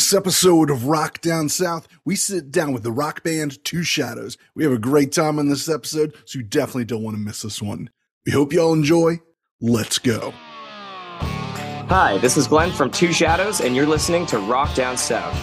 this episode of Rock Down South, we sit down with the rock band Two Shadows. We have a great time on this episode, so you definitely don't want to miss this one. We hope y'all enjoy. Let's go. Hi, this is Glen from Two Shadows, and you're listening to Rock Down South.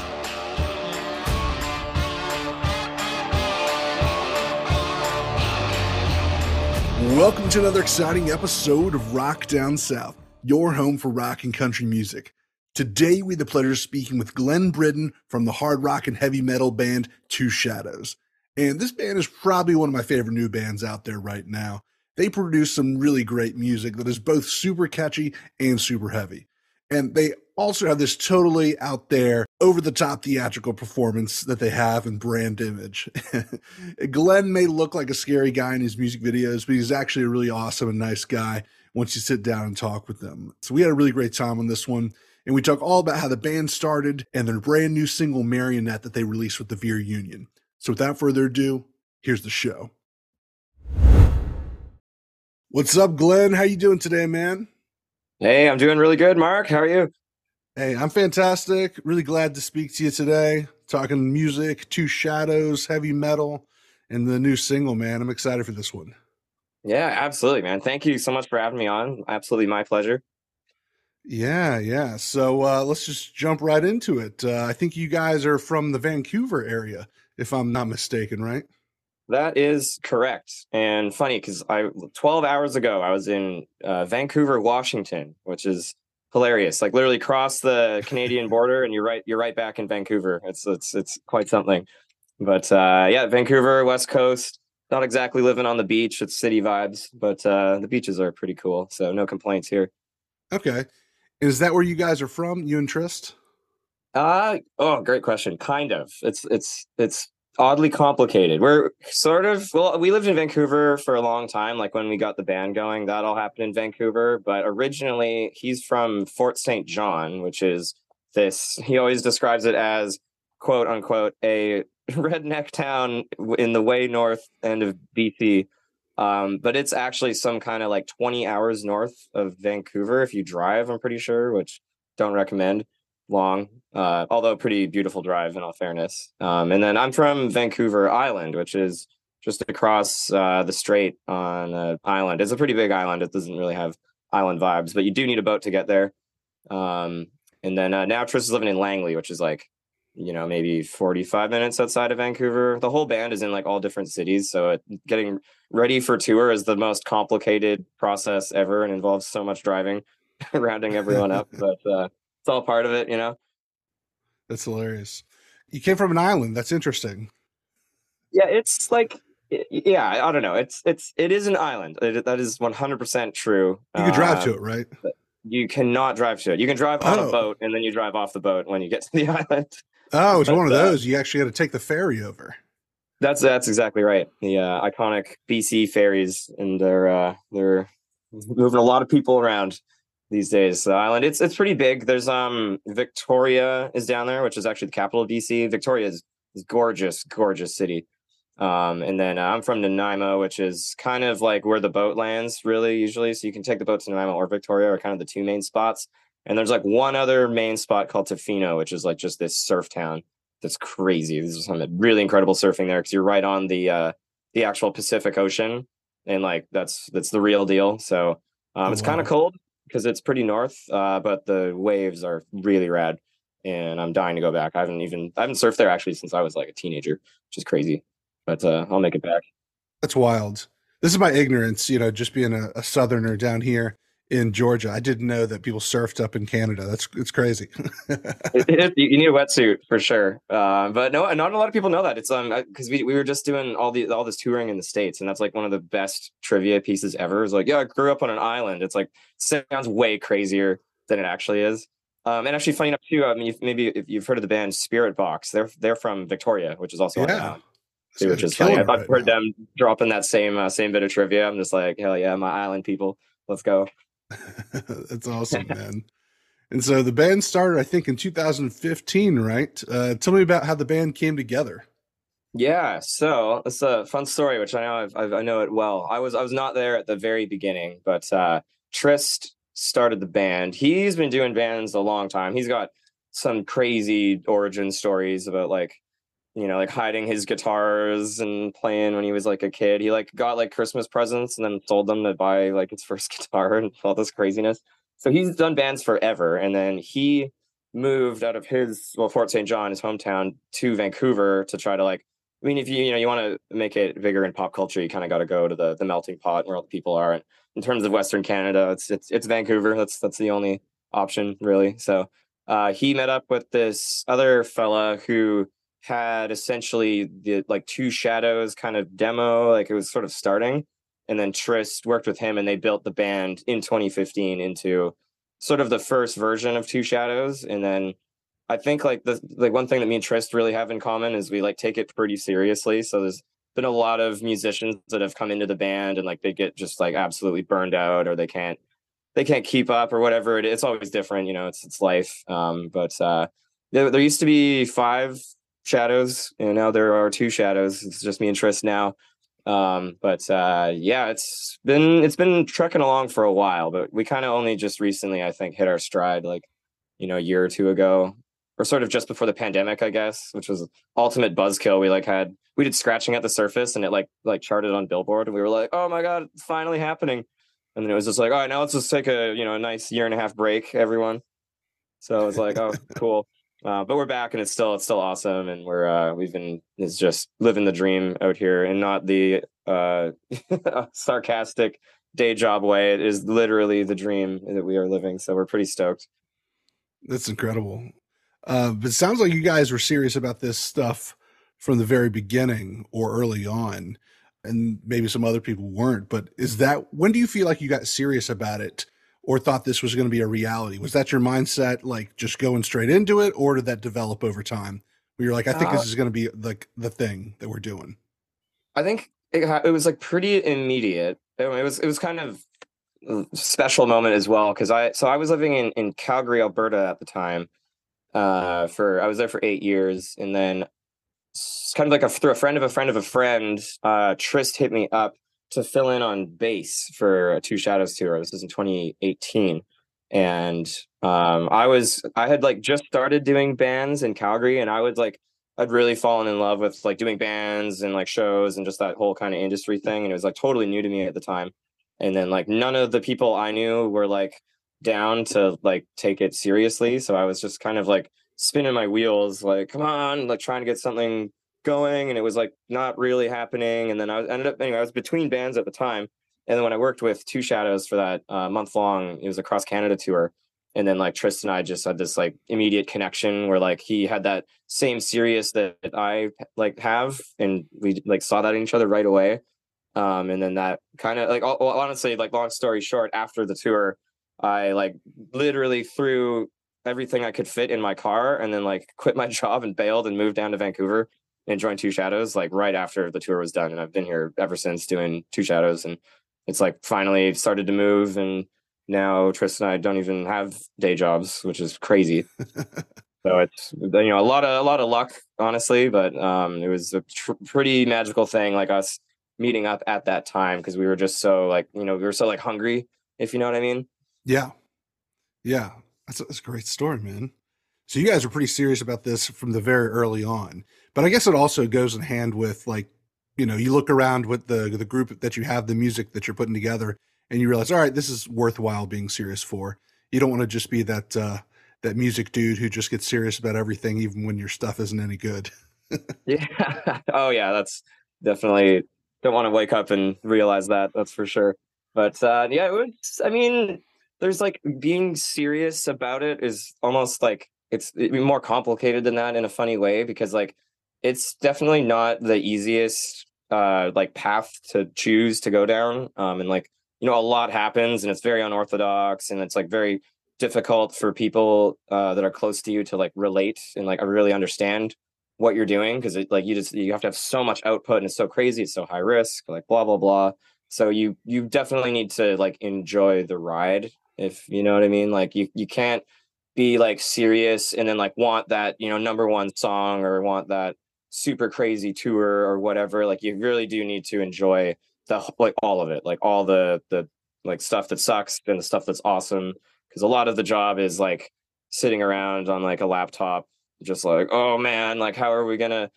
Welcome to another exciting episode of Rock Down South, your home for rock and country music. Today, we have the pleasure of speaking with Glen Bridden from the hard rock and heavy metal band Two Shadows. And this band is probably one of my favorite new bands out there right now. They produce some really great music that is both super catchy and super heavy. And they also have this totally out there, over the top theatrical performance that they have and brand image. Glen may look like a scary guy in his music videos, but he's actually a really awesome and nice guy once you sit down and talk with them. So we had a really great time on this one. And we talk all about how the band started and their brand new single Marionette that they released with the Veer Union. So without further ado, here's the show. What's up, Glen? How you doing today, man? Hey, I'm doing really good, Mark. How are you? Hey, I'm fantastic. Really glad to speak to you today. Talking music, Two Shadows, heavy metal, and the new single, man. I'm excited for this one. Yeah, absolutely, man. Thank you so much for having me on. Absolutely my pleasure. Yeah, yeah. So uh, let's just jump right into it. Uh, I think you guys are from the Vancouver area, if I'm not mistaken, right? That is correct. And funny because I 12 hours ago I was in uh, Vancouver, Washington, which is hilarious. Like literally cross the Canadian border, and you're right. You're right back in Vancouver. It's it's it's quite something. But uh, yeah, Vancouver, West Coast. Not exactly living on the beach. It's city vibes, but uh, the beaches are pretty cool. So no complaints here. Okay. Is that where you guys are from? You and Trist? Uh oh, great question. Kind of. It's it's it's oddly complicated. We're sort of well, we lived in Vancouver for a long time. Like when we got the band going, that all happened in Vancouver. But originally, he's from Fort St. John, which is this. He always describes it as quote unquote a redneck town in the way north end of BC. Um, but it's actually some kind of like 20 hours north of Vancouver if you drive, I'm pretty sure, which don't recommend long, uh, although pretty beautiful drive in all fairness. Um, and then I'm from Vancouver Island, which is just across uh, the strait on an island. It's a pretty big island. It doesn't really have island vibes, but you do need a boat to get there. Um, and then uh, now Tris is living in Langley, which is like, you know, maybe 45 minutes outside of Vancouver. The whole band is in like all different cities. So it, getting ready for tour is the most complicated process ever and involves so much driving, rounding everyone up. But uh, it's all part of it, you know. That's hilarious. You came from an island. That's interesting. Yeah, it's like yeah, I don't know. It's it's it is an island. It, that is one hundred percent true. You can drive um, to it, right? You cannot drive to it. You can drive on oh. a boat, and then you drive off the boat when you get to the island. Oh, it's one of those. You actually had to take the ferry over. That's that's exactly right. The uh, iconic BC ferries, and they're uh, they're moving a lot of people around these days. The island, it's it's pretty big. There's um Victoria is down there, which is actually the capital of BC. Victoria is, is gorgeous, gorgeous city. Um, and then uh, I'm from Nanaimo, which is kind of like where the boat lands, really usually. So you can take the boat to Nanaimo or Victoria, are kind of the two main spots. And there's like one other main spot called Tofino, which is like just this surf town that's crazy. There's some really incredible surfing there because you're right on the uh, the actual Pacific Ocean, and like that's that's the real deal. So um, oh, it's wow. kind of cold, because it's pretty north, uh, but the waves are really rad, and I'm dying to go back. I haven't even I haven't surfed there actually since I was like a teenager, which is crazy, but uh, I'll make it back. That's wild. This is my ignorance, you know, just being a, a southerner down here in Georgia. I didn't know that people surfed up in Canada. That's it's crazy. you need a wetsuit for sure, uh, but no, not a lot of people know that. It's um because we, we were just doing all the all this touring in the states, and that's like one of the best trivia pieces ever. Is like, yeah, I grew up on an island. It's like sounds way crazier than it actually is. Um, and actually, funny enough too. I mean, maybe if you've heard of the band Spiritbox, they're they're from Victoria, which is also yeah. on Too, which is funny. I've right heard now. them dropping that same uh, same bit of trivia. I'm just like, hell yeah, my island people, let's go. That's awesome, man. And so the band started, I think, in 2015, right? Uh, tell me about how the band came together. Yeah, so it's a fun story, which I know I've, I've, i know it well. I was I was not there at the very beginning, but uh, Trist started the band. He's been doing bands a long time. He's got some crazy origin stories about like you know like hiding his guitars and playing when he was like a kid. He like got like christmas presents and then sold them to buy like his first guitar and all this craziness. So he's done bands forever and then he moved out of his well fort st john his hometown to vancouver to try to like i mean if you you know you want to make it bigger in pop culture you kind of got to go to the the melting pot where all the people are. And in terms of western canada it's it's it's vancouver. That's that's the only option really. So uh, he met up with this other fella who had essentially the like two shadows kind of demo, like it was sort of starting. And then Trist worked with him and they built the band in 2015 into sort of the first version of Two Shadows. And then I think like the like one thing that me and Trist really have in common is we like take it pretty seriously. So there's been a lot of musicians that have come into the band and like they get just like absolutely burned out or they can't they can't keep up or whatever. It's always different, you know. It's it's life. Um, but uh, there, there used to be five shadows, and now there are two shadows. It's just me and Tris now. Um, but uh, yeah, it's been it's been trucking along for a while, but we kind of only just recently, I think, hit our stride, like you know, a year or two ago, or sort of just before the pandemic, I guess, which was ultimate buzzkill. We like had we did scratching at the surface, and it like like charted on Billboard, and we were like, oh my god, it's finally happening and then it was just like, all right, now let's just take a you know a nice year and a half break, everyone. So it's like, oh, cool. Uh, but we're back, and it's still it's still awesome, and we're uh, we've been it's just living the dream out here, and not the uh, sarcastic day job way. It is literally the dream that we are living. So we're pretty stoked. That's incredible. Uh, but it sounds like you guys were serious about this stuff from the very beginning or early on and maybe some other people weren't. But is that when do you feel like you got serious about it or thought this was going to be a reality? Was that your mindset, like just going straight into it, or did that develop over time? Where you're like, I think uh, this is going to be like the thing that we're doing. I think it, it was like pretty immediate. It was it was kind of special moment as well because I so I was living in in Calgary, Alberta at the time. Uh, for I was there for eight years, and then it's kind of like a through a friend of a friend of a friend, uh, Trist hit me up to fill in on bass for a Two Shadows tour. This is in 2018, and um, I was I had like just started doing bands in Calgary, and I was like I'd really fallen in love with like doing bands and like shows and just that whole kind of industry thing, and it was like totally new to me at the time. And then like none of the people I knew were like down to like take it seriously, so I was just kind of like spinning my wheels, like, come on, like trying to get something going. And it was like not really happening. And then I ended up, anyway, I was between bands at the time. And then when I worked with Two Shadows for that uh, month long, it was a cross Canada tour. And then like Tristan and I just had this like immediate connection where like he had that same serious that I like have, and we like saw that in each other right away. Um, and then that kind of like honestly, like long story short, after the tour, I like literally threw everything I could fit in my car and then like quit my job and bailed and moved down to Vancouver and joined Two Shadows like right after the tour was done. And I've been here ever since doing Two Shadows. And it's like finally started to move. And now Tristan and I don't even have day jobs, which is crazy. so it's you know a lot of a lot of luck, honestly. But um, it was a tr- pretty magical thing, like us meeting up at that time because we were just so like you know we were so like hungry, if you know what I mean. Yeah, yeah. That's a, that's a great story, man. So you guys are pretty serious about this from the very early on. But I guess it also goes in hand with like, you know, you look around with the the group that you have, the music that you're putting together, and you realize, all right, this is worthwhile being serious for. You don't want to just be that uh, that music dude who just gets serious about everything, even when your stuff isn't any good. yeah. Oh yeah, that's definitely don't want to wake up and realize that. That's for sure. But uh, yeah. I mean, there's like being serious about it is almost like it's more complicated than that in a funny way because like it's definitely not the easiest uh like path to choose to go down um and like you know a lot happens and it's very unorthodox and it's like very difficult for people uh that are close to you to like relate and like really understand what you're doing because like you just you have to have so much output and it's so crazy it's so high risk like blah blah blah so you you definitely need to like enjoy the ride if you know what I mean. Like you you can't be like serious and then like want that you know number one song or want that super crazy tour or whatever. Like you really do need to enjoy the like all of it, like all the the like stuff that sucks and the stuff that's awesome. Because a lot of the job is like sitting around on like a laptop, just like, oh man, like how are we gonna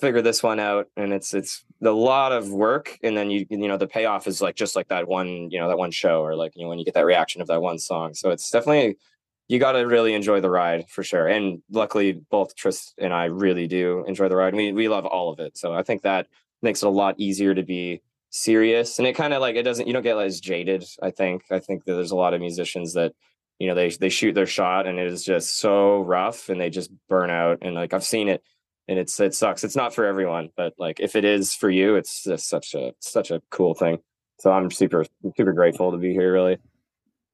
figure this one out? And it's it's a lot of work, and then you you know the payoff is like just like that one you know that one show or like you know when you get that reaction of that one song. So it's definitely you got to really enjoy the ride for sure. And luckily, both Tris and I really do enjoy the ride. We we love all of it. So I think that makes it a lot easier to be serious. And it kind of like it doesn't you don't get as jaded i think. I think that there's a lot of musicians that you know they they shoot their shot and it is just so rough and they just burn out. And like i've seen it and it's it sucks. It's not for everyone but like if it is for you it's just such a such a cool thing. So i'm super super grateful to be here really.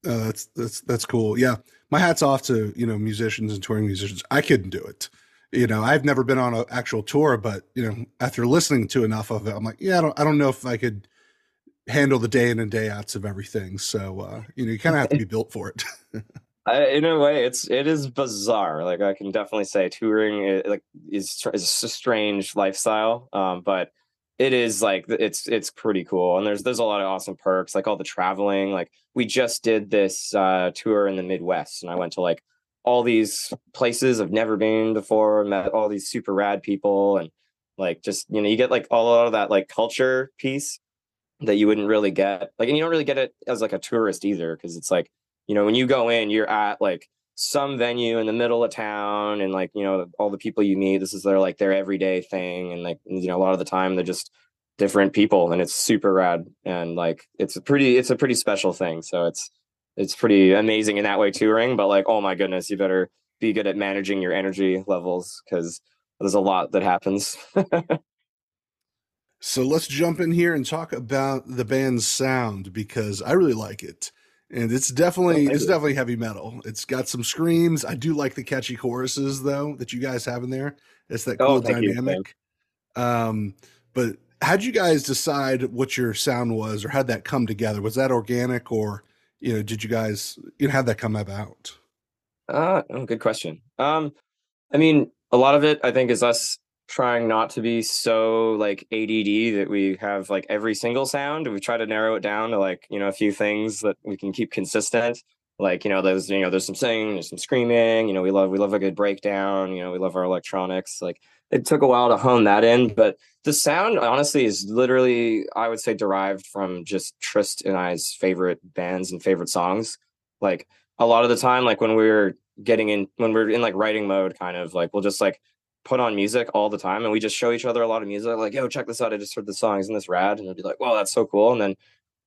Uh, that's that's that's cool. Yeah my hat's off to you know musicians and touring musicians i couldn't do it you know, I've never been on an actual tour, but you know, after listening to enough of it, I'm like, yeah, I don't, I don't know if I could handle the day in and day outs of everything. So, uh, you know, you kind of have to be built for it. I, in a way, it's it is bizarre. Like I can definitely say, touring is, like is is a strange lifestyle, um, but it is like it's it's pretty cool. And there's there's a lot of awesome perks, like all the traveling. Like we just did this uh, tour in the Midwest, and I went to like all these places I've never been before, met all these super rad people, and like just you know you get like all of that like culture piece that you wouldn't really get like, and you don't really get it as like a tourist either because it's like you know when you go in, you're at like some venue in the middle of town, and like you know all the people you meet, this is their like their everyday thing, and like you know a lot of the time they're just different people and it's super rad and like it's a pretty it's a pretty special thing so it's it's pretty amazing in that way touring but like oh my goodness you better be good at managing your energy levels because there's a lot that happens. So let's jump in here and talk about the band's sound because i really like it and it's definitely oh, it's definitely heavy metal. It's got some screams. I do like the catchy choruses though that you guys have in there. It's that cool oh, dynamic. You, um but how'd you guys decide what your sound was or how'd that come together? Was that organic or you know, did you guys you know how'd that come about? Uh, oh, good question. Um, I mean, a lot of it I think is us trying not to be so like ADD that we have like every single sound. We try to narrow it down to like you know a few things that we can keep consistent. Like you know, there's you know there's some singing, there's some screaming. You know, we love we love a good breakdown. You know, we love our electronics. Like it took a while to hone that in, but the sound honestly is literally I would say derived from just Trist and I's favorite bands and favorite songs. Like a lot of the time, like when we are getting in when we're in like writing mode, kind of like we'll just like put on music all the time and we just show each other a lot of music, like, yo, check this out. I just heard the song, isn't this rad? And it'll be like, Well, that's so cool. And then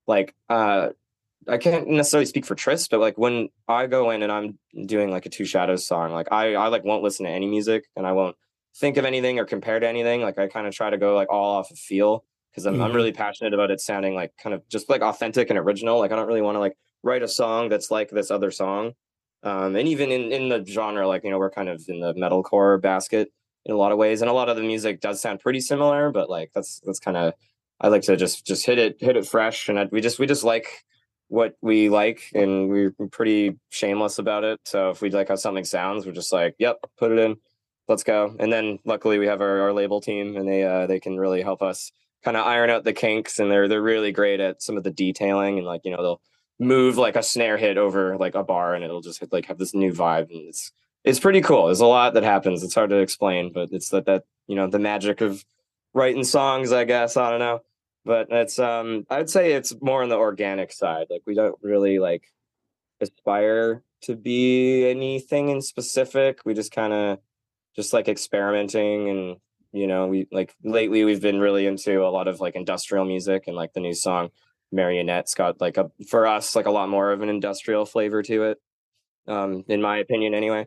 like uh I can't necessarily speak for Trist, but like when I go in and I'm doing like a Two Shadows song, like I I like won't listen to any music and I won't think of anything or compare to anything. Like I kind of try to go like all off of feel because I'm, mm-hmm. I'm really passionate about it sounding like kind of just like authentic and original. Like I don't really want to like write a song that's like this other song. Um, and even in, in the genre, like, you know, we're kind of in the metalcore basket in a lot of ways. And a lot of the music does sound pretty similar, but like, that's, that's kind of, I like to just, just hit it, hit it fresh. And I, we just, we just like what we like and we're pretty shameless about it. So if we like how something sounds, we're just like, yep, put it in let's go. And then luckily we have our, our label team and they uh, they can really help us kind of iron out the kinks and they're they're really great at some of the detailing and like you know they'll move like a snare hit over like a bar and it'll just like have this new vibe and it's it's pretty cool. There's a lot that happens. It's hard to explain, but it's that that you know the magic of writing songs. I guess I don't know, but it's um I'd say it's more on the organic side. Like we don't really like aspire to be anything in specific. We just kind of just like experimenting and you know we like lately we've been really into a lot of like industrial music and like the new song marionette's got like a for us like a lot more of an industrial flavor to it um in my opinion anyway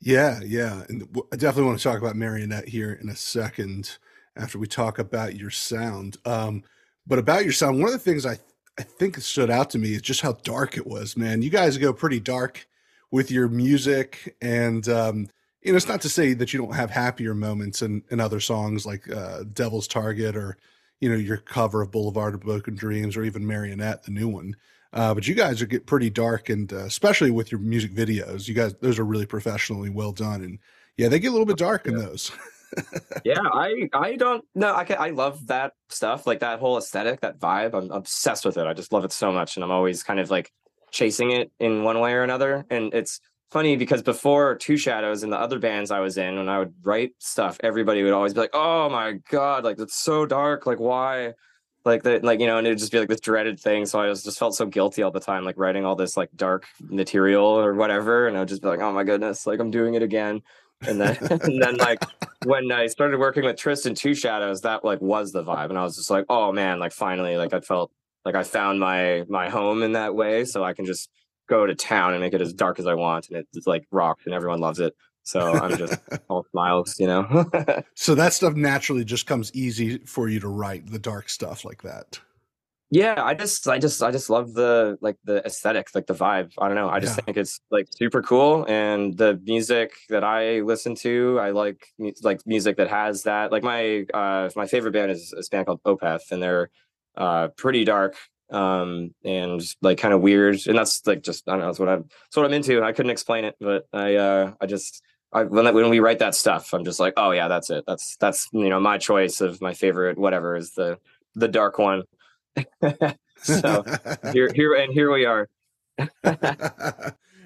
yeah yeah and i definitely want to talk about marionette here in a second after we talk about your sound um but about your sound one of the things i i think stood out to me is just how dark it was man you guys go pretty dark with your music and um you know, it's not to say that you don't have happier moments in, in other songs like uh, Devil's Target or, you know, your cover of Boulevard of Broken Dreams or even Marionette, the new one. Uh, but you guys are get pretty dark and uh, especially with your music videos, you guys, those are really professionally well done. And yeah, they get a little bit dark yeah. in those. yeah, I I don't know. I can, I love that stuff, like that whole aesthetic, that vibe. I'm obsessed with it. I just love it so much, and I'm always kind of like chasing it in one way or another. And it's funny because before Two Shadows and the other bands I was in, when I would write stuff, everybody would always be like, "Oh my god, like it's so dark. Like why?" Like that, like you know, and it'd just be like this dreaded thing. So I was just felt so guilty all the time, like writing all this like dark material or whatever, and I would just be like, "Oh my goodness, like I'm doing it again." And then, and then like when I started working with Tristan Two Shadows, that like was the vibe, and I was just like, "Oh man, like finally, like I felt like I found my my home in that way, so I can just go to town and make it as dark as I want, and it's like rock, and everyone loves it. So I'm just all smiles, you know. so that stuff naturally just comes easy for you to write the dark stuff like that. Yeah, I just, I just, I just love the like the aesthetic, like the vibe. I don't know. I just yeah. think it's like super cool, and the music that I listen to, I like like music that has that. Like my uh my favorite band is a band called Opeth, and they're uh pretty dark um and like kind of weird and that's like just i don't know that's what i'm that's what i'm into i couldn't explain it but i uh i just I, when, when we write that stuff i'm just like oh yeah that's it that's that's you know my choice of my favorite whatever is the the dark one so here here and here we are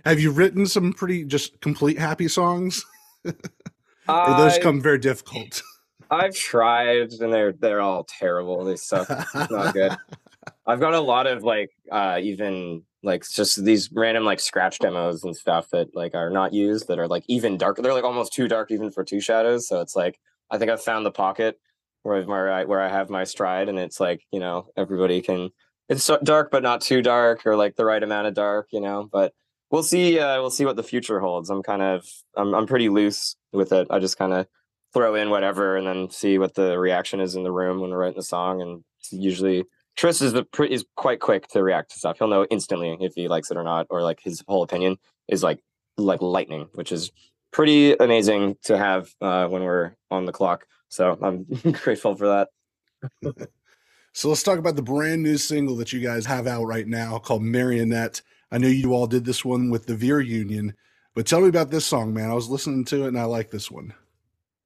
have you written some pretty just complete happy songs or those come very difficult I've tried and they're they're all terrible. They suck. It's not good. I've got a lot of like uh even like just these random like scratch demos and stuff that like are not used that are like even darker. They're like almost too dark even for two shadows. So it's like I think I've found the pocket where I where I have my stride and it's like, you know, everybody can it's dark but not too dark or like the right amount of dark, you know, but we'll see uh we'll see what the future holds. I'm kind of I'm I'm pretty loose with it. I just kind of throw in whatever and then see what the reaction is in the room when we're writing the song and usually Tris is the is quite quick to react to stuff. He'll know instantly if he likes it or not, or like his whole opinion is like like lightning, which is pretty amazing to have uh, when we're on the clock. So I'm grateful for that. so let's talk about the brand new single that you guys have out right now called Marionette. I know you all did this one with the Veer Union, but tell me about this song, man. I was listening to it and I like this one.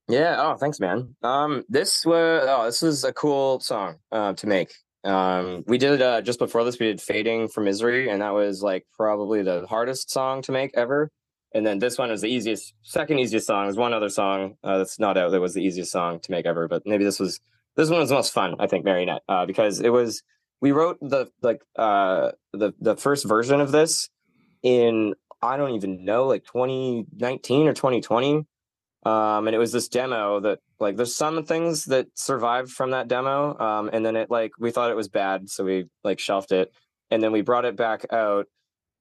Yeah. Oh, thanks, man. Um, this was oh, this was a cool song uh, to make. Um, we did uh, just before this, we did "Fading for Misery," and that was like probably the hardest song to make ever. And then this one is the easiest, second easiest song. There's one other song uh, that's not out that was the easiest song to make ever, but maybe this was this one was the most fun. I think Marionette uh, because it was we wrote the like uh the the first version of this in I don't even know like 2019 or 2020 um, and it was this demo that like there's some things that survived from that demo um, and then it like we thought it was bad so we like shelved it. And then we brought it back out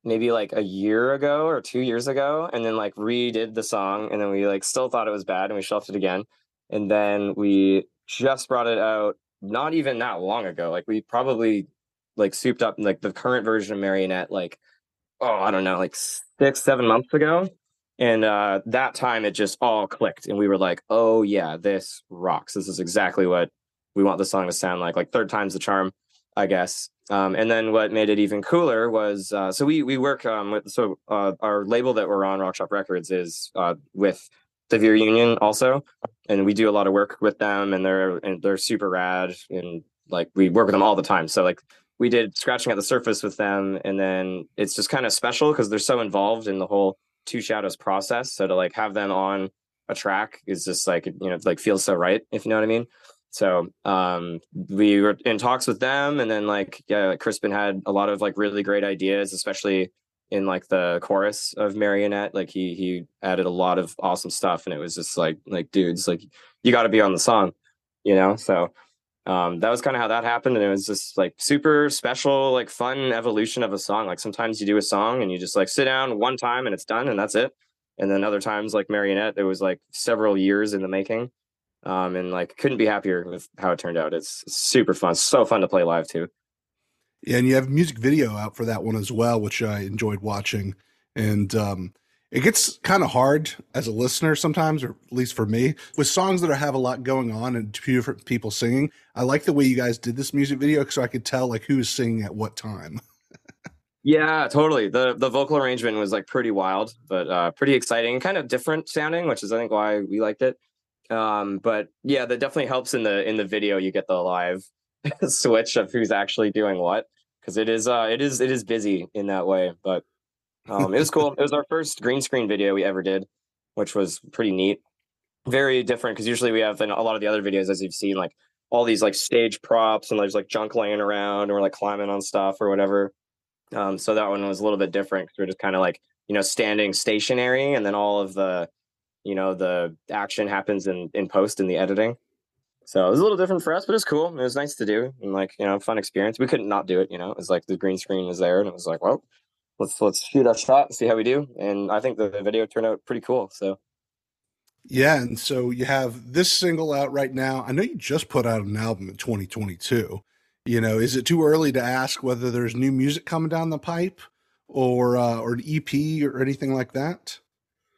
maybe like a year ago or two years ago and then like redid the song and then we like still thought it was bad and we shelved it again. And then we just brought it out not even that long ago like we probably like souped up like the current version of marionette like oh i don't know like six seven months ago and uh, that time it just all clicked and we were like oh yeah this rocks. This is exactly what we want the song to sound like. Like third time's the charm i guess. Um, and then what made it even cooler was uh, so we we work um, with so uh, our label that we're on rock shop records is uh, with the veer union also. And we do a lot of work with them and they're and they're super rad and like we work with them all the time. So like we did scratching at the surface with them and then it's just kind of special because they're so involved in the whole two shadows process. So to like have them on a track is just like you know like feels so right if you know what i mean. So um we were in talks with them and then like yeah like crispin had a lot of like really great ideas especially in like the chorus of marionette. Like he he added a lot of awesome stuff and it was just like like dudes like you got to be on the song you know? So um, that was kind of how that happened and it was just like super special like fun evolution of a song. Like sometimes you do a song and you just like sit down one time and it's done and that's it. And then other times like marionette it was like several years in the making. Um, and like couldn't be happier with how it turned out. It's super fun. So fun to play live too. Yeah and you have music video out for that one as well which i enjoyed watching. And um, it gets kind of hard as a listener sometimes, or at least for me, with songs that have a lot going on and two different people singing. I like the way you guys did this music video so I could tell like who was singing at what time. yeah, totally. the The vocal arrangement was like pretty wild, but uh, pretty exciting, kind of different sounding, which is I think why we liked it. Um, but yeah, that definitely helps in the in the video. You get the live switch of who's actually doing what because it is uh it is it is busy in that way, but Um, it was cool. it was our first green screen video we ever did, which was pretty neat. Very different because usually we have in a lot of the other videos, as you've seen, like all these like stage props and there's like junk laying around and we're like climbing on stuff or whatever. Um, so that one was a little bit different because we're just kind of like you know standing stationary and then all of the you know the action happens in in post in the editing. So it was a little different for us, but it was cool. It was nice to do and like you know fun experience. We couldn't not do it. You know, it was like the green screen was there and it was like well let's let's shoot our shot, and see how we do. And I think the video turned out pretty cool. So yeah, and so you have this single out right now. I know you just put out an album in 2022. You know, is it too early to ask whether there's new music coming down the pipe or uh, or an EP or anything like that?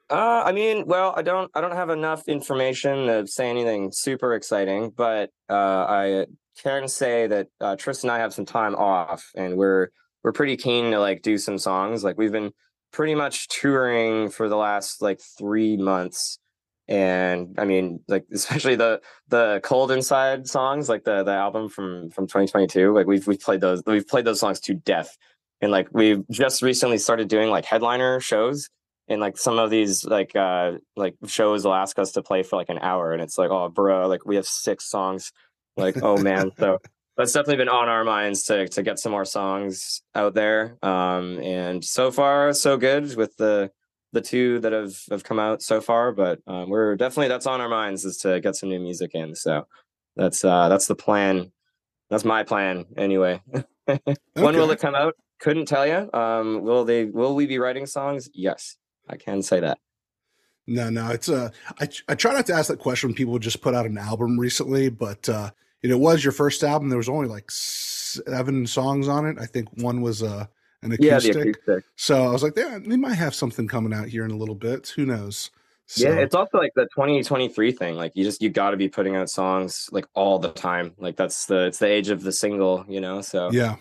Uh, I mean, well, I don't, I don't have enough information to say anything super exciting, but uh, I can say that uh, Tristan and I have some time off, and we're we're pretty keen to like do some songs. Like we've been pretty much touring for the last like three months, and I mean, like especially the the Cold Inside songs, like the the album from from 2022. Like we've we've played those, we've played those songs to death, and like we've just recently started doing like headliner shows and like some of these like uh like shows will ask us to play for like an hour and it's like oh bro like we have six songs like oh man so that's definitely been on our minds to to get some more songs out there. Um and so far so good with the the two that have have come out so far. But um, we're definitely that's on our minds is to get some new music in. So that's uh that's the plan. That's my plan anyway. When okay. will it come out? Couldn't tell you um will they will we be writing songs? Yes I can say that. No, no, it's uh, I I try not to ask that question when people just put out an album recently, but uh, it was your first album. There was only like seven songs on it. I think one was uh an acoustic. Yeah, the acoustic. So I was like, yeah, they might have something coming out here in a little bit. Who knows? So. Yeah, it's also like the 2023 thing. Like you just you got to be putting out songs like all the time. Like that's the it's the age of the single, you know. So yeah,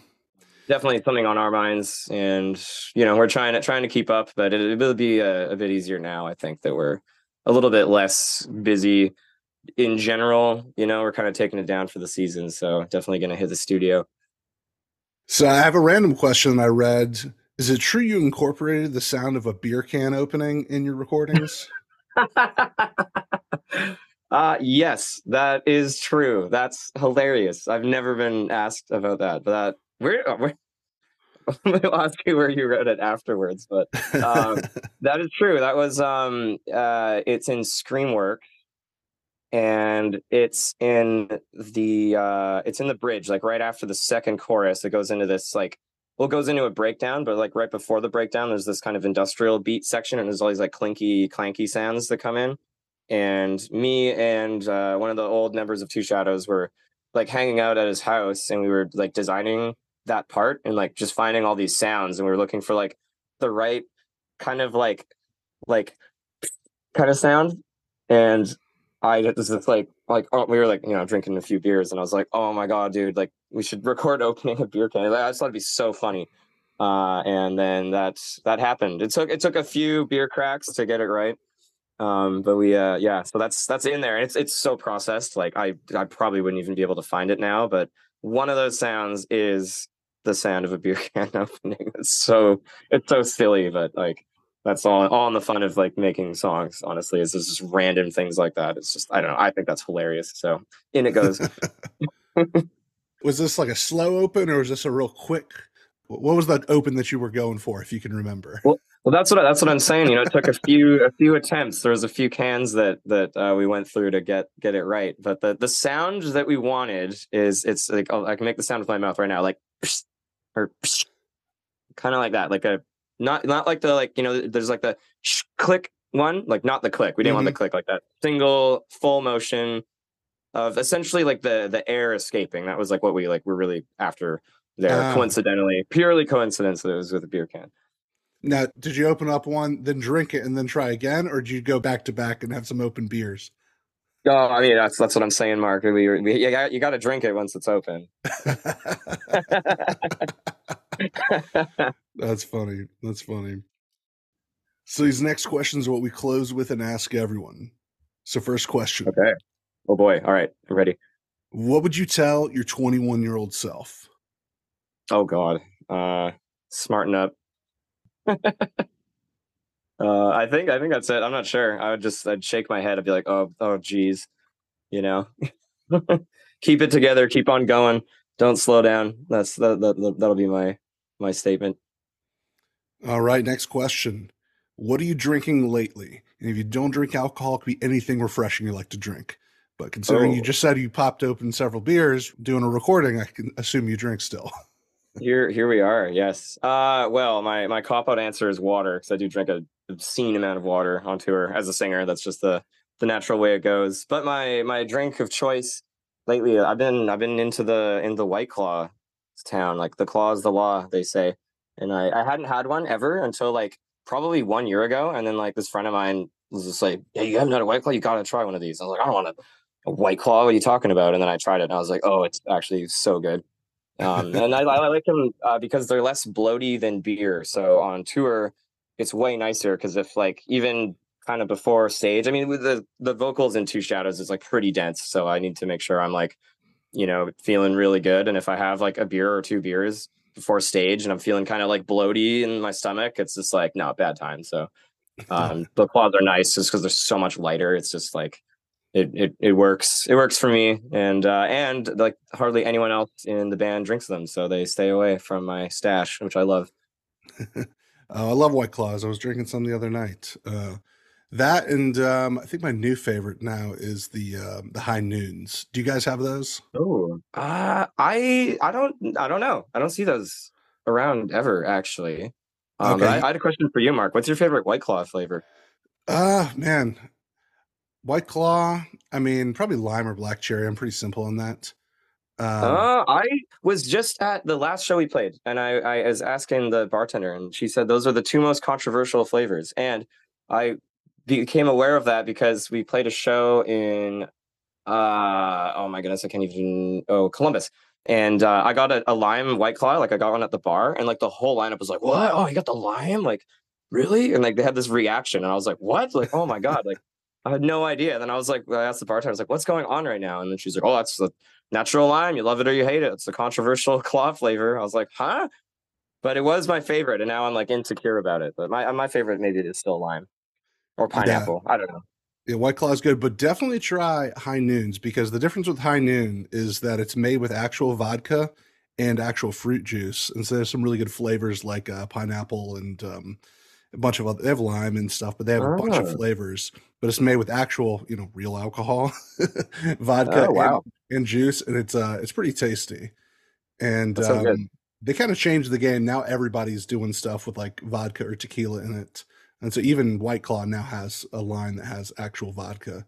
definitely something on our minds and you know we're trying to trying to keep up but it, it will be a, a, bit easier now i think that we're a little bit less busy in general you know we're kind of taking it down for the season so definitely going to hit the studio. So i have a random question i read. Is it true you incorporated the sound of a beer can opening in your recordings? Uh yes that is true. That's hilarious. I've never been asked about that but that where, uh, where I'll ask you where you wrote it afterwards, but um, that is true. That was um, uh, it's in Screamwork, and it's in the uh, it's in the bridge, like right after the second chorus. It goes into this like well, goes into a breakdown, but like right before the breakdown, there's this kind of industrial beat section, and there's all these like clinky, clanky sounds that come in. And me and uh, one of the old members of Two Shadows were like hanging out at his house, and we were like designing that part and like just finding all these sounds and we were looking for like the right kind of like like kind of sound and I just like like oh we were like you know drinking a few beers and I was like oh my god dude like we should record opening a beer can. I just thought it'd be so funny. Uh, and then that's that happened. It took it took a few beer cracks to get it right. Um, but we uh yeah so that's that's in there it's it's so processed like I I probably wouldn't even be able to find it now but one of those sounds is the sound of a beer can opening. It's so it's so silly, but like that's all all in the fun of like making songs. Honestly, is just random things like that. It's just I don't know. I think that's hilarious. So in it goes. was this like a slow open or was this a real quick? What was that open that you were going for, if you can remember? Well, well, that's what that's what I'm saying. You know, it took a few a few attempts. There was a few cans that that uh, we went through to get get it right. But the the sound that we wanted is it's like oh, I can make the sound with my mouth right now, like or kind of like that, like a not not like the like you know there's like the click one, like not the click. We didn't mm-hmm. want the mm-hmm. click like that. Single full motion of essentially like the the air escaping. That was like what we like were really after there. Ah. Coincidentally, purely coincidence that it was with a beer can. Now, did you open up one, then drink it, and then try again, or did you go back to back and have some open beers? Oh, I mean that's that's what I'm saying, Mark. We, we you got you got to drink it once it's open. that's funny. That's funny. So these next questions are what we close with and ask everyone. So first question. Okay. Oh boy. All right. I'm ready. What would you tell your 21 year old self? Oh God. Uh, smarten up. uh, I think I think that's it. I'm not sure. I would just I'd shake my head. I'd be like, oh oh geez, you know, keep it together, keep on going, don't slow down. That's that, that that'll be my my statement. All right, next question. What are you drinking lately? And if you don't drink alcohol, it could be anything refreshing you like to drink. But considering oh. you just said you popped open several beers doing a recording, I can assume you drink still. here, here we are. Yes. Uh, well, my my cop out answer is water because I do drink a obscene amount of water on tour as a singer. That's just the the natural way it goes. But my my drink of choice lately, I've been I've been into the in the White Claw town. Like the claw is the law, they say. And I I hadn't had one ever until like probably one year ago. And then like this friend of mine was just like, "Yeah, you haven't had a White Claw. You gotta try one of these." I was like, "I don't want a, a White Claw. What are you talking about?" And then I tried it, and I was like, "Oh, it's actually so good." Um, and I, I, like them uh, because they're less bloaty than beer. So on tour, it's way nicer because if like even kind of before stage, I mean, with the the vocals in Two Shadows is like pretty dense, so I need to make sure I'm like, you know, feeling really good. And if I have like a beer or two beers before stage and I'm feeling kind of like bloaty in my stomach, it's just like not bad time. So um, the claws are nice just because they're so much lighter. It's just like it, it it works. It works for me, and uh, and like hardly anyone else in the band drinks them, so they stay away from my stash, which I love. uh, I love White Claws. I was drinking some the other night. Uh, that and um, I think my new favorite now is the uh, the High Noons. Do you guys have those? Oh, uh, I I don't I don't know. I don't see those around ever actually. Um, okay. I, I, had a question for you, Mark. What's your favorite White Claw flavor? Ah, uh, man, White Claw. I mean, probably lime or black cherry. I'm pretty simple on that. Um, uh, I was just at the last show we played, and I, I was asking the bartender, and she said those are the two most controversial flavors. And I became aware of that because we played a show in uh oh my goodness, I can't even oh Columbus. And uh, I got a, a, lime white claw, like I got one at the bar, and like the whole lineup was like, "What? Oh, you got the lime? Like, really?" And like they had this reaction, and I was like, "What? Like, oh my god!" Like, I had no idea. Then I was like, I asked the bartender, I was like, "What's going on right now?" And then she's like, "Oh, that's the natural lime. You love it or you hate it. It's a controversial claw flavor." I was like, "Huh?" But it was my favorite, and now I'm like insecure about it. But my my favorite maybe is still lime or pineapple. Yeah. I don't know. Yeah, White Claw is good, but definitely try High Noons because the difference with High Noon is that it's made with actual vodka and actual fruit juice, and so there's some really good flavors like uh, pineapple and um, a bunch of other. They have lime and stuff, but they have oh. a bunch of oh. flavors. But it's made with actual, you know, real alcohol, vodka, oh, wow. and, and, juice, and it's uh, it's pretty tasty. And um, they kind of changed the game. Now everybody's doing stuff with like vodka or tequila in it. And so even White Claw now has a line that has actual vodka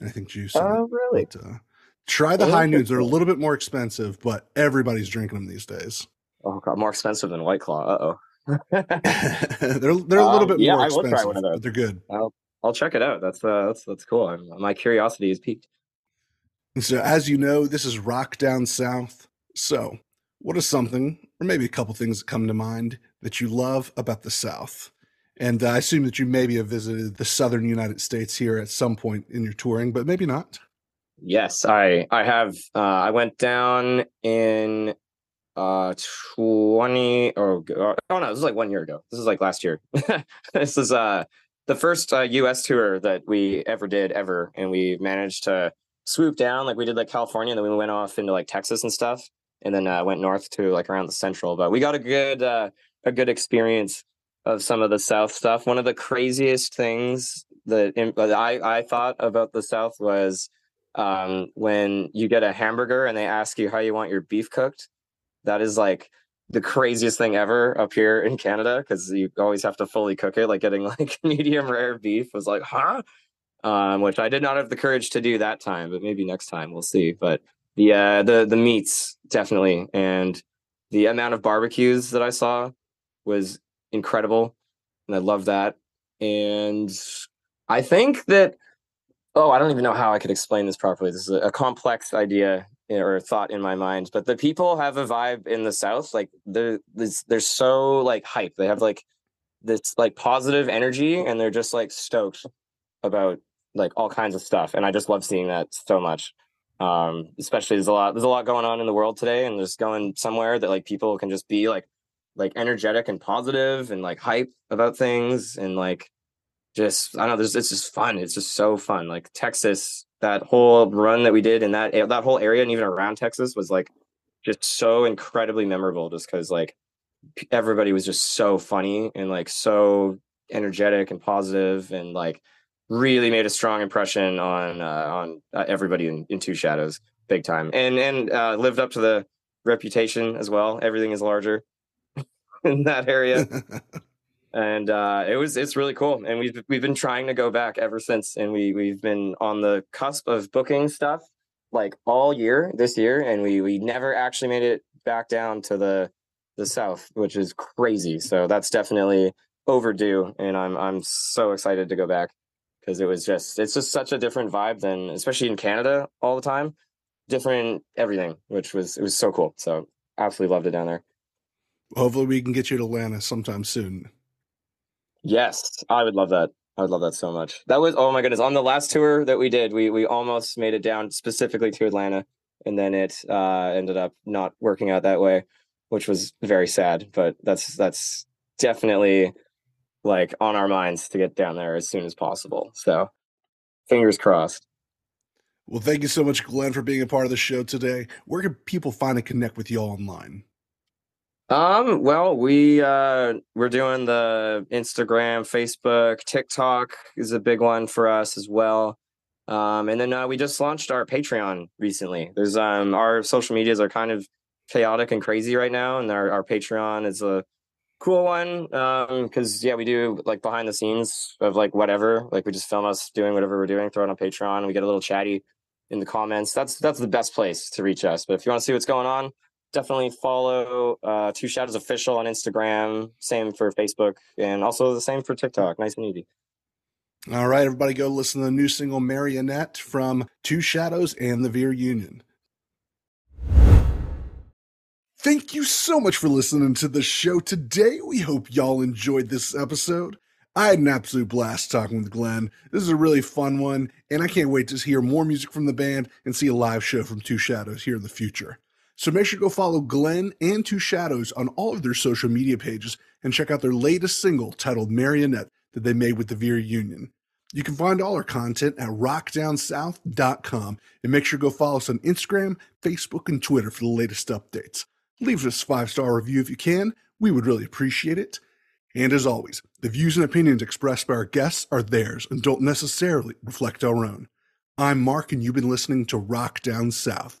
and I think juice. Oh, really? But, uh, try the oh, high noons. They're a little bit more expensive, but everybody's drinking them these days. Oh god, more expensive than White Claw. Uh oh. they're they're a little um, bit yeah, more expensive, but they're good. I'll, I'll check it out. That's uh, that's that's cool. I'm, my curiosity is piqued. So, as you know, this is Rock Down South. So, what is something, or maybe a couple things that come to mind that you love about the South? And uh, I assume that you maybe have visited the southern United States here at some point in your touring, but maybe not. Yes, I I have. Uh, I went down in uh 20 or oh, oh no, this is like one year ago. This is like last year. this is uh the first uh, US tour that we ever did ever and we managed to swoop down like we did like California and then we went off into like Texas and stuff and then uh, went north to like around the central but we got a good uh, a good experience of some of the South stuff. One of the craziest things that, I, I thought about the South was um, when you get a hamburger and they ask you how you want your beef cooked. That is like the craziest thing ever up here in Canada because you always have to fully cook it. Like getting like medium rare beef was like, huh? Um, which I did not have the courage to do that time, but maybe next time we'll see. But the uh, the the meats definitely, and the amount of barbecues that I saw was incredible, and I love that. And I think that oh, I don't even know how I could explain this properly. This is a, a complex idea or thought in my mind, but the people have a vibe in the South, like they're they're so like hype. They have like this like positive energy, and they're just like stoked about like all kinds of stuff. And I just love seeing that so much. Um, especially there's a lot there's a lot going on in the world today, and just going somewhere that like people can just be like like energetic and positive and like hype about things and like just I don't know. There's it's just fun. It's just so fun. Like Texas, that whole run that we did in that that whole area and even around Texas was like just so incredibly memorable. Just because like everybody was just so funny and like so energetic and positive and like really made a strong impression on uh, on uh, everybody in, in Two Shadows, big time, and and uh, lived up to the reputation as well. Everything is larger in that area. and uh, it was it's really cool. And we've we've been trying to go back ever since, and we we've been on the cusp of booking stuff like all year this year, and we we never actually made it back down to the the south, which is crazy. So that's definitely overdue, and I'm I'm so excited to go back because it was just it's just such a different vibe than especially in Canada all the time, different everything, which was it was so cool. So absolutely loved it down there. Hopefully, we can get you to Atlanta sometime soon. Yes, I would love that. I would love that so much. That was oh my goodness. On the last tour that we did, we we almost made it down specifically to Atlanta, and then it uh, ended up not working out that way, which was very sad. But that's that's definitely like on our minds to get down there as soon as possible. So fingers crossed. Well, thank you so much, Glen, for being a part of the show today. Where can people find and connect with you all online? Um, well, we uh we're doing the Instagram, Facebook, TikTok is a big one for us as well. Um, and then uh, we just launched our Patreon recently. There's um our social medias are kind of chaotic and crazy right now, and our, our Patreon is a cool one. Um, because yeah, we do like behind the scenes of like whatever. Like we just film us doing whatever we're doing, throw it on Patreon, we get a little chatty in the comments. That's that's the best place to reach us. But if you want to see what's going on, definitely follow uh, Two Shadows Official on Instagram. Same for Facebook, and also the same for TikTok. Nice and easy. All right, everybody, go listen to the new single "Marionette" from Two Shadows and the Veer Union. Thank you so much for listening to the show today. We hope y'all enjoyed this episode. I had an absolute blast talking with Glen. This is a really fun one, and I can't wait to hear more music from the band and see a live show from Two Shadows here in the future. So make sure to go follow Glen and Two Shadows on all of their social media pages and check out their latest single titled Marionette that they made with the Veer Union. You can find all our content at rockdownsouth.com and make sure to go follow us on Instagram, Facebook, and Twitter for the latest updates. Leave us a five star review if you can. We would really appreciate it. And as always, the views and opinions expressed by our guests are theirs and don't necessarily reflect our own. I'm Mark, and you've been listening to Rock Down South.